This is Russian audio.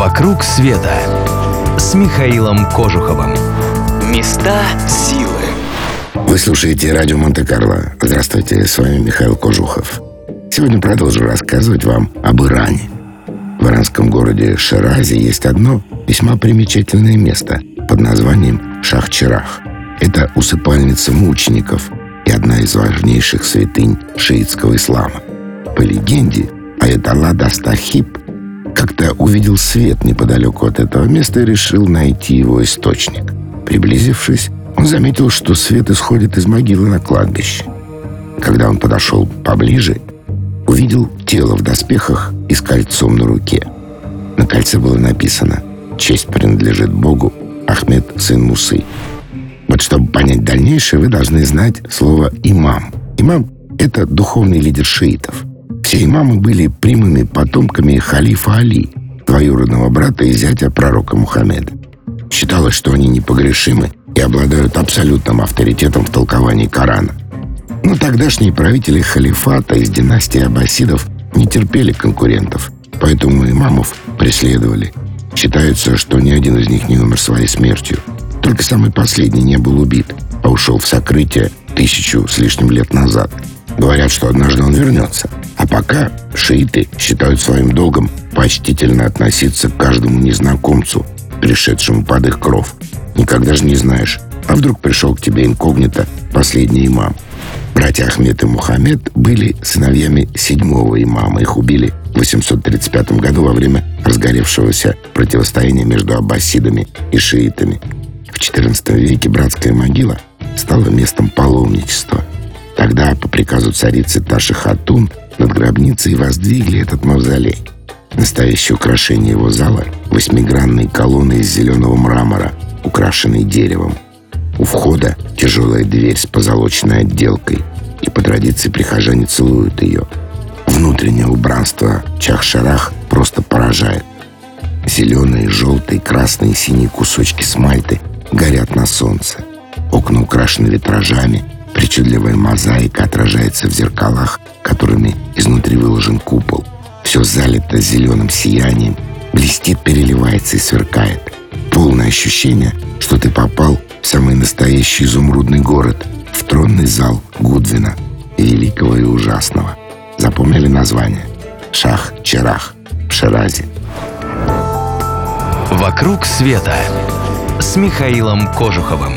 «Вокруг света» с Михаилом Кожуховым. Места силы. Вы слушаете радио Монте-Карло. Здравствуйте, с вами Михаил Кожухов. Сегодня продолжу рассказывать вам об Иране. В иранском городе Ширазе есть одно весьма примечательное место под названием Шах-Чирах. Это усыпальница мучеников и одна из важнейших святынь шиитского ислама. По легенде, Аятолла Дастахиб как-то увидел свет неподалеку от этого места и решил найти его источник. Приблизившись, он заметил, что свет исходит из могилы на кладбище. Когда он подошел поближе, увидел тело в доспехах и с кольцом на руке. На кольце было написано «Честь принадлежит Богу, Ахмед, сын Мусы». Вот чтобы понять дальнейшее, вы должны знать слово «имам». Имам — это духовный лидер шиитов – все имамы были прямыми потомками халифа Али, двоюродного брата и зятя пророка Мухаммеда. Считалось, что они непогрешимы и обладают абсолютным авторитетом в толковании Корана. Но тогдашние правители халифата из династии аббасидов не терпели конкурентов, поэтому имамов преследовали. Считается, что ни один из них не умер своей смертью. Только самый последний не был убит, а ушел в сокрытие тысячу с лишним лет назад. Говорят, что однажды он вернется – а пока шииты считают своим долгом почтительно относиться к каждому незнакомцу, пришедшему под их кров. Никогда же не знаешь, а вдруг пришел к тебе инкогнито последний имам. Братья Ахмед и Мухаммед были сыновьями седьмого имама. Их убили в 835 году во время разгоревшегося противостояния между аббасидами и шиитами. В XIV веке братская могила стала местом паломничества. Тогда, по приказу царицы Таши Хатун, над гробницей воздвигли этот мавзолей. Настоящее украшение его зала — восьмигранные колонны из зеленого мрамора, украшенные деревом. У входа тяжелая дверь с позолоченной отделкой, и по традиции прихожане целуют ее. Внутреннее убранство Чахшарах просто поражает. Зеленые, желтые, красные и синие кусочки смальты горят на солнце. Окна украшены витражами — Причудливая мозаика отражается в зеркалах, которыми изнутри выложен купол. Все залито зеленым сиянием, блестит, переливается и сверкает. Полное ощущение, что ты попал в самый настоящий изумрудный город, в тронный зал Гудвина, великого и ужасного. Запомнили название? Шах-Черах в Ширазе. «Вокруг света» с Михаилом Кожуховым.